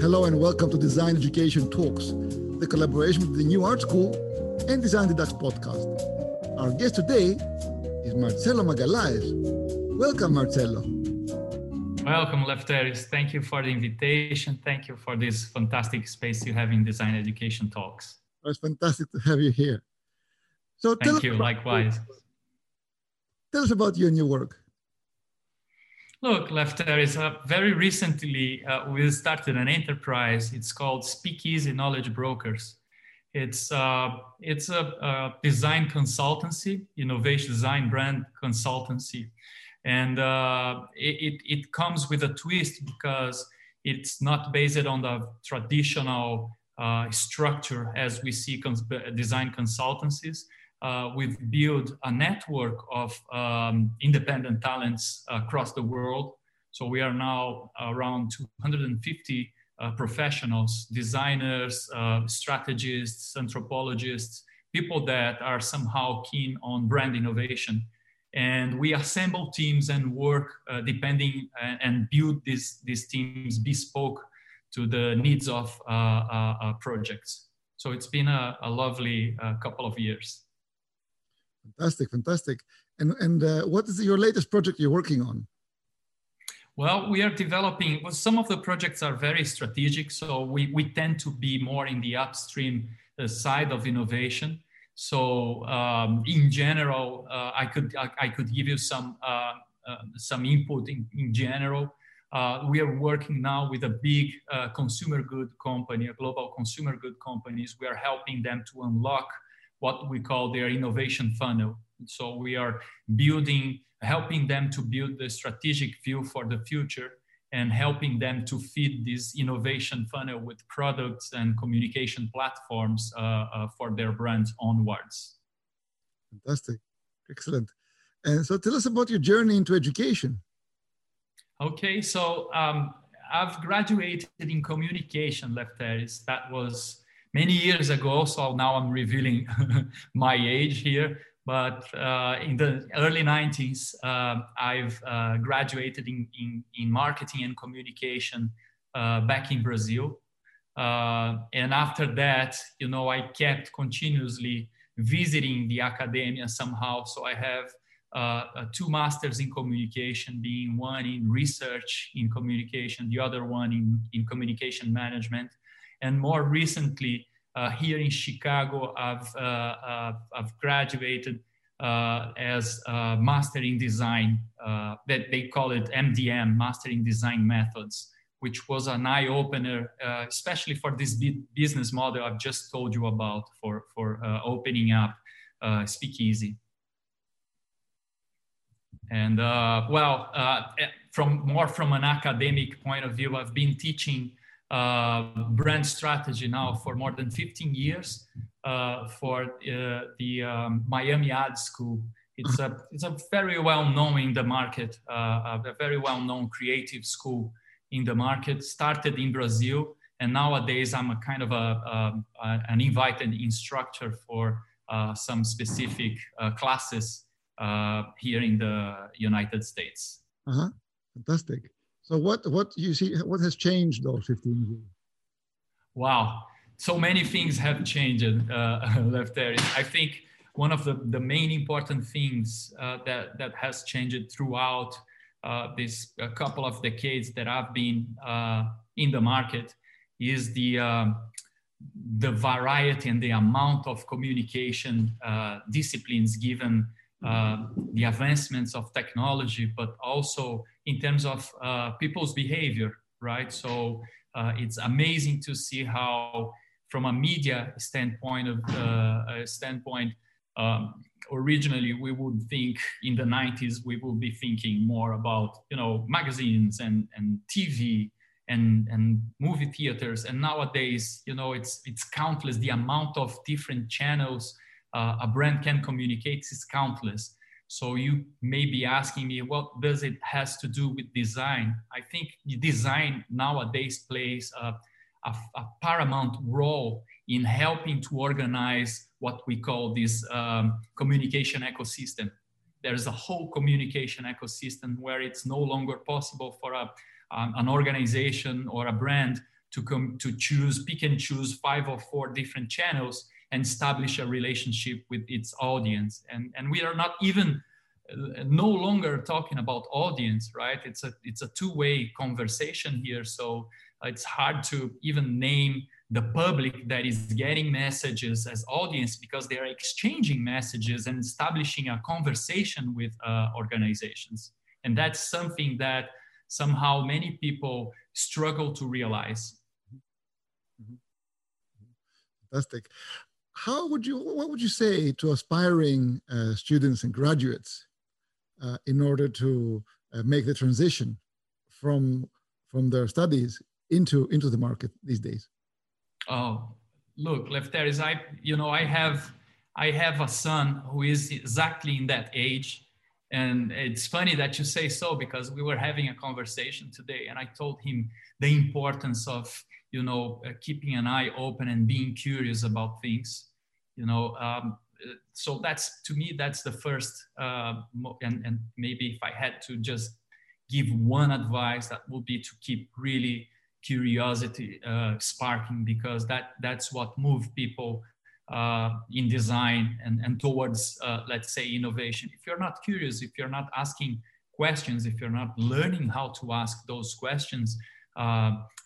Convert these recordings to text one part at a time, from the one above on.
Hello and welcome to Design Education Talks, the collaboration with the New Art School and Design Dutch podcast. Our guest today is Marcello Magalhaes. Welcome, Marcello. Welcome, Lefteris. Thank you for the invitation. Thank you for this fantastic space you have in Design Education Talks. It's fantastic to have you here. So Thank you, likewise. Tell us about your new work. Look, Lefteris, uh, very recently uh, we started an enterprise. It's called Speakeasy Knowledge Brokers. It's, uh, it's a, a, design consultancy, innovation design brand consultancy. And uh, it, it comes with a twist because it's not based on the traditional uh, structure as we see cons- design consultancies uh, we've built a network of um, independent talents across the world. So we are now around 250 uh, professionals, designers, uh, strategists, anthropologists, people that are somehow keen on brand innovation. And we assemble teams and work uh, depending uh, and build these, these teams bespoke to the needs of uh, projects. So it's been a, a lovely couple of years. Fantastic, fantastic. And and uh, what is your latest project you're working on? Well, we are developing. Well, some of the projects are very strategic, so we we tend to be more in the upstream uh, side of innovation. So um, in general, uh, I could I, I, could give you some uh, uh, some input in, in general. Uh, we are working now with a big consumer good company, a global consumer good companies. We are helping them to unlock what we call their innovation funnel. So we are building, helping them to build the strategic view for the future and helping them to feed this innovation funnel with products and communication platforms uh, uh, for their brands onwards. Fantastic. Excellent. And so tell us about your journey into education. Okay, so um, I've graduated in communication, Lefteris. That was many years ago. So now I'm revealing my age here. But uh, in the early 90s, uh, I've uh, graduated in, in, in, marketing and communication uh, back in Brazil. Uh, and after that, you know, I kept continuously visiting the academia somehow. So I have uh, two masters in communication, being one in research in communication, the other one in, in communication management. And more recently, uh, here in Chicago, I've, uh, uh I've graduated uh, as a Master in Design, uh, that they call it MDM, Master in Design Methods, which was an eye opener, especially for this business model I've just told you about for, for opening up Speakeasy. And well, eh, from more from an academic point of view, I've been teaching uh, brand strategy now for more than 15 years uh, for uh, the um, Miami Ad School. It's a, it's a very well known in the market, uh, a very well known creative school in the market. Started in Brazil, and nowadays I'm a kind of a, a, an invited instructor for uh, some specific uh, classes here in the United States. Uh-huh. Fantastic. So what what you see what has changed those 15 years? Wow, so many things have changed uh, Lefteris. I think one of the, the main important things uh, that that has changed throughout uh, this a couple of decades that I've been uh, in the market is the um, the variety and the amount of communication uh, disciplines given uh, the advancements of technology, but also in terms of uh, people's behavior, right? So uh, it's amazing to see how, from a media standpoint of uh, standpoint, um, originally we would think in the 90s we would be thinking more about you know magazines and and TV and and movie theaters. And nowadays you know it's it's countless. The amount of different channels uh, a brand can communicate is countless so you may be asking me, what does it has to do with design? I think design nowadays plays a, a, a paramount role in helping to organize what we call this um, communication ecosystem. There's a whole communication ecosystem where it's no longer possible for a, um, an organization or a brand to come to choose, pick and choose five or four different channels and establish a relationship with its audience. And, and we are not even uh, no longer talking about audience, right? It's a it's a two-way conversation here. So it's hard to even name the public that is getting messages as audience because they are exchanging messages and establishing a conversation with uh, organizations. And that's something that somehow many people struggle to realize. Fantastic. How would you, what would you say to aspiring uh, students and graduates uh, in order to uh, make the transition from, from their studies into, into the market these days? Oh, look, Lefteris, I, you know, I have, I have a son who is exactly in that age. And it's funny that you say so because we were having a conversation today and I told him the importance of, you know, uh, keeping an eye open and being curious about things, you know. Um, so that's to me, that's the first, uh, and, and maybe if I had to just give one advice, that would be to keep really curiosity uh, sparking because that that's what moves people uh, in design and, and towards uh, let's say innovation if you're not curious if you're not asking questions if you're not learning how to ask those questions uh,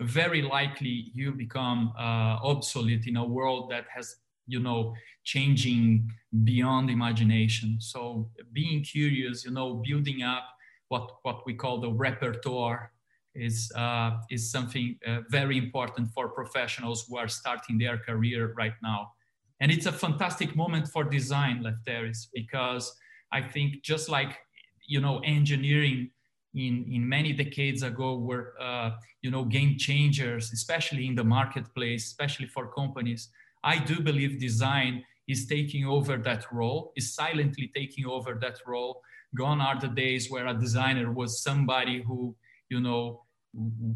very likely you become uh, obsolete in a world that has you know changing beyond imagination so being curious you know building up what what we call the repertoire is, uh, is something uh, very important for professionals who are starting their career right now. And it's a fantastic moment for design, Lefteris, because I think just like, you know, engineering in, in many decades ago were, uh, you know, game changers, especially in the marketplace, especially for companies. I do believe design is taking over that role, is silently taking over that role. Gone are the days where a designer was somebody who, you know,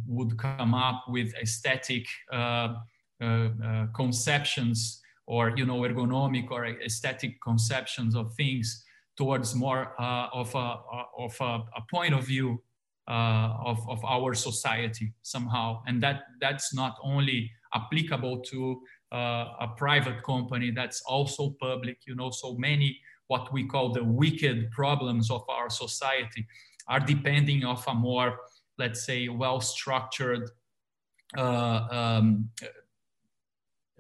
would come up with aesthetic uh, uh, uh, conceptions or you know ergonomic or aesthetic conceptions of things towards more uh, of, a, of a, a, point of view uh, of, of our society somehow. And that that's not only applicable to uh, a private company that's also public you know. So many what we call the wicked problems of our society are depending of a more let's say, well-structured uh, um,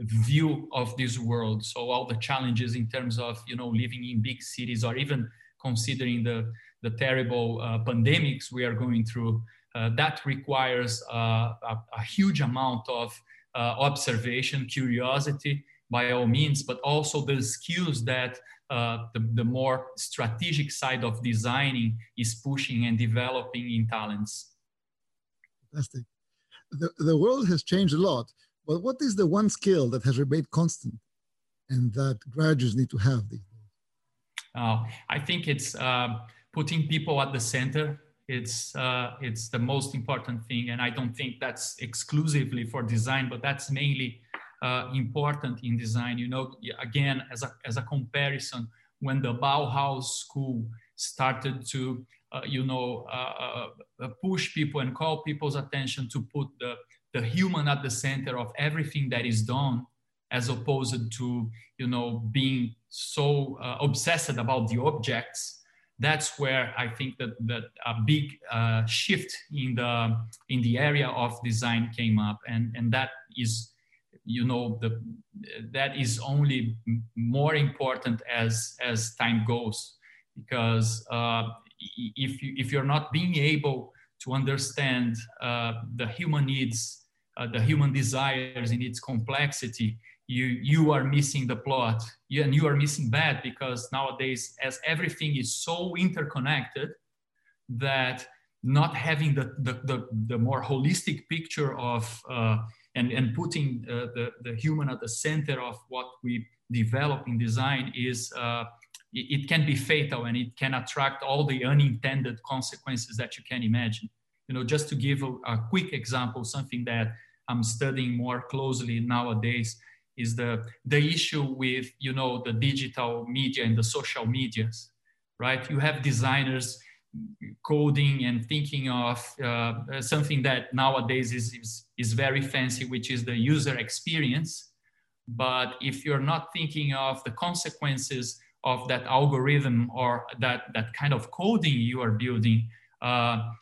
view of this world. So all the challenges in terms of, you know, living in big cities or even considering the, the terrible uh, pandemics we are going through, uh, that requires uh, a, a, huge amount of uh, observation, curiosity, by all means, but also the skills that uh, the, the more strategic side of designing is pushing and developing in talents fantastic. The, the world has changed a lot, but what is the one skill that has remained constant and that graduates need to have these days? Uh, I think it's uh, putting people at the center. It's, uh, it's the most important thing. And I don't think that's exclusively for design, but that's mainly uh, important in design. You know, again, as a, as a comparison, when the Bauhaus school started to uh, you know, uh, push people and call people's attention to put the, the human at the center of everything that is done, as opposed to, you know, being so obsessed about the objects. That's where I think that, that a big uh, shift in the in the area of design came up, and and that is, you know, the that is only more important as as time goes, because uh, if, you, if you're not being able to understand uh, the human needs, uh, the human desires in its complexity, you, you are missing the plot. And you are missing that because nowadays, as everything is so interconnected, that not having the, the, the, the more holistic picture of uh, and, and putting uh, the, the human at the center of what we develop in design is uh, it can be fatal and it can attract all the unintended consequences that you can imagine. You know, just to give a, a quick example, something that I'm studying more closely nowadays is the the issue with you know the digital media and the social medias, right? You have designers coding and thinking of uh, something that nowadays is, is, is very fancy, which is the user experience. But if you're not thinking of the consequences of that algorithm or that, that kind of coding you are building, uh,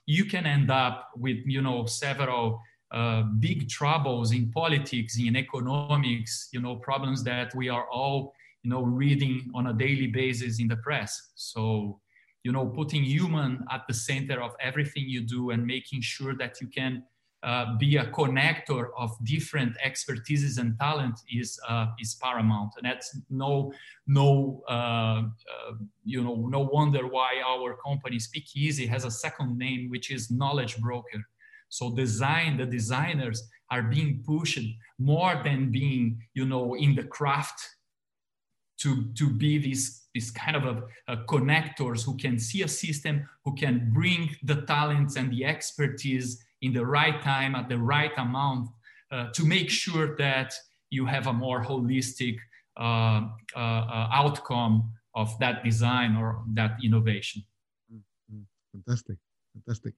you can end up with you know several uh, big troubles in politics, in economics, you know problems that we are all you know reading on a daily basis in the press. So you know putting human at the center of everything you do and making sure that you can uh, be a connector of different expertises and talent is uh, is paramount, and that's no no uh, uh, you know no wonder why our company Speakeasy has a second name, which is Knowledge Broker. So design the designers are being pushed more than being you know in the craft to to be these this kind of a, a connectors who can see a system, who can bring the talents and the expertise in the right time at the right amount uh, to make sure that you have a more holistic uh, uh, uh outcome of that design or that innovation. Mm-hmm. Fantastic, fantastic.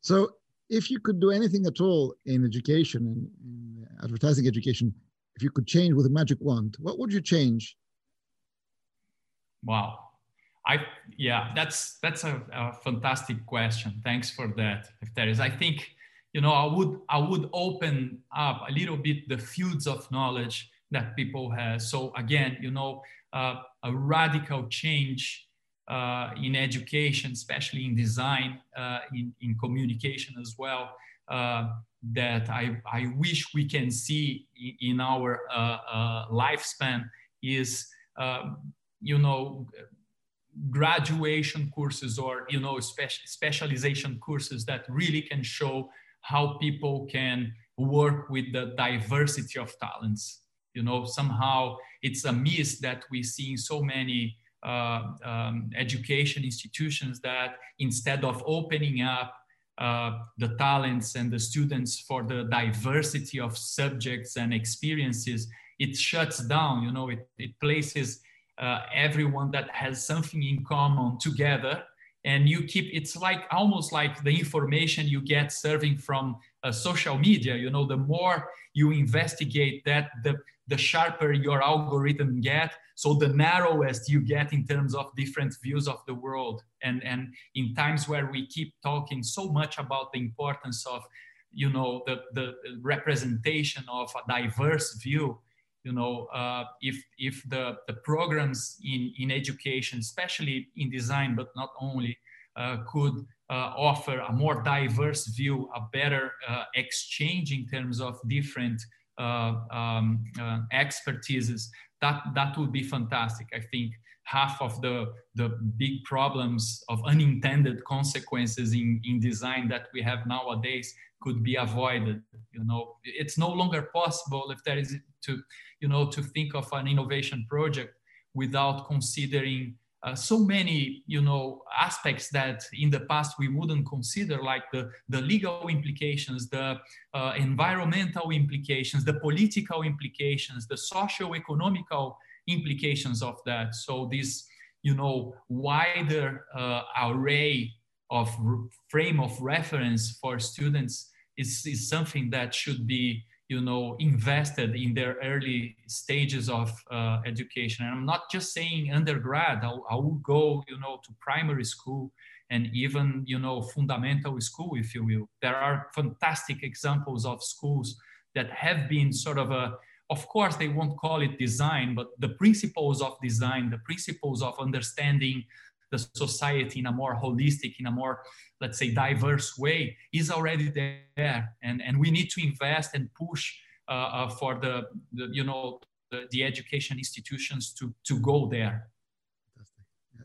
So, if you could do anything at all in education and in advertising education, if you could change with a magic wand, what would you change? Wow, I yeah, that's that's a, a, fantastic question. Thanks for that, Lefteris. I think you know I would I would open up a little bit the fields of knowledge that people have. So again, you know, uh, a radical change uh, in education, especially in design, uh, in in communication as well. Uh, that I, I wish we can see in our uh, uh, lifespan is um, you know graduation courses or you know speci- specialization courses that really can show how people can work with the diversity of talents. You know somehow it's a miss that we see in so many uh, um, education institutions that instead of opening up uh, the talents and the students for the diversity of subjects and experiences it shuts down you know it, it places uh, everyone that has something in common together. And you keep it's like almost like the information you get serving from uh, social media. You know the more you investigate that the the sharper your algorithm get. So the narrowest you get in terms of different views of the world. And and in times where we keep talking so much about the importance of you know the the representation of a diverse view you know, uh, if, if the, the programs in, in education, especially in design, but not only, uh, could uh, offer a more diverse view, a better uh, exchange in terms of different uh, um, expertises, that, that would be fantastic. I think half of the, the big problems of unintended consequences in, in design that we have nowadays could be avoided. You know, it's no longer possible Lefteris to you know to think of an innovation project without considering uh, so many you know aspects that in the past we wouldn't consider like the, the legal implications the uh, environmental implications the political implications the socio-economical implications of that. So this you know wider uh, array of frame of reference for students is, is something that should be you know invested in their early stages of uh, education. And i'm not just saying undergrad. I'll, I will go you know to primary school and even you know fundamental school if you will. There are fantastic examples of schools that have been sort of a of course they won't call it design but the principles of design the principles of understanding the society in a more holistic in a more let's say, diverse way is already there. And, and we need to invest and push uh, uh, for the, the, you know, the, the, education institutions to, to go there.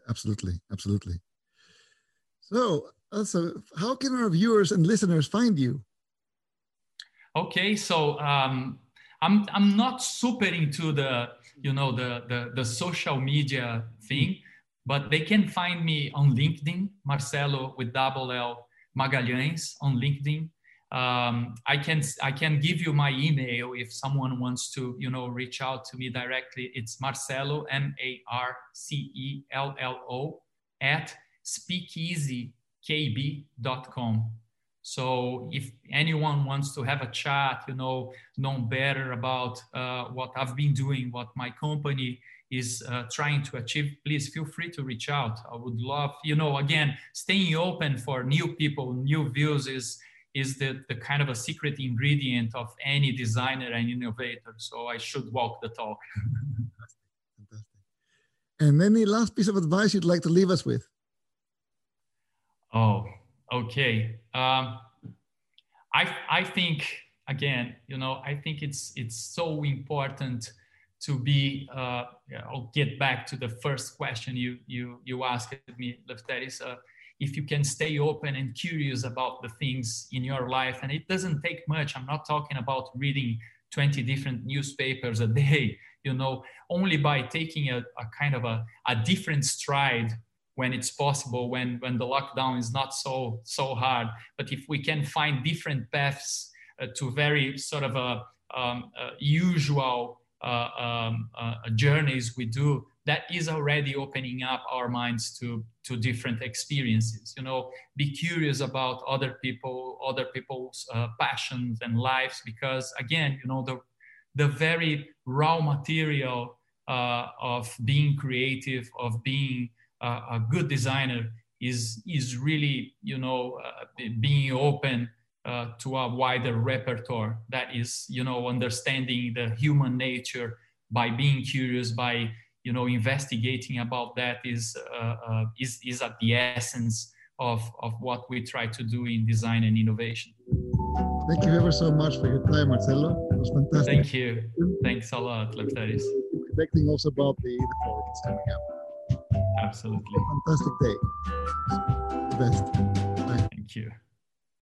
Absolutely, absolutely. So, also, how can our viewers and listeners find you? Okay, so um, I'm I'm not super into the you know the the, the social media thing. But they can find me on LinkedIn, Marcello with double L Magalhães on LinkedIn. Um, I can I can give you my email if someone wants to you know reach out to me directly. It's Marcello M A R C E L L O at speakeasykb.com. So if anyone wants to have a chat, you know, know better about uh, what I've been doing, what my company is uh, trying to achieve, please feel free to reach out. I would love, you know, again, staying open for new people, new views is is the, the kind of a secret ingredient of any designer and innovator. So I should walk the talk. Fantastic. And any last piece of advice you'd like to leave us with? Oh, okay. Um, I I think again, you know, I think it's it's so important to be. Uh, I'll get back to the first question you you you asked me, Lefteris. Uh, if you can stay open and curious about the things in your life, and it doesn't take much. I'm not talking about reading 20 different newspapers a day. You know, only by taking a, a kind of a, a different stride when it's possible when when the lockdown is not so so hard. But if we can find different paths uh, to very sort of a, um, usual uh, um, uh, journeys we do that is already opening up our minds to to different experiences. You know be curious about other people other people's uh, passions and lives because again you know the the very raw material uh, of being creative of being uh, a good designer is is really you know uh, being open uh, to a wider repertoire. That is you know understanding the human nature by being curious by you know investigating about that is uh, is is at the essence of of what we try to do in design and innovation. Thank you ever so much for your time marcello. It was fantastic. Thank you. Thanks a lot Lefteris. reflecting also about the, the coming up Absolutely. Fantastic day. Best. Bye. Thank you.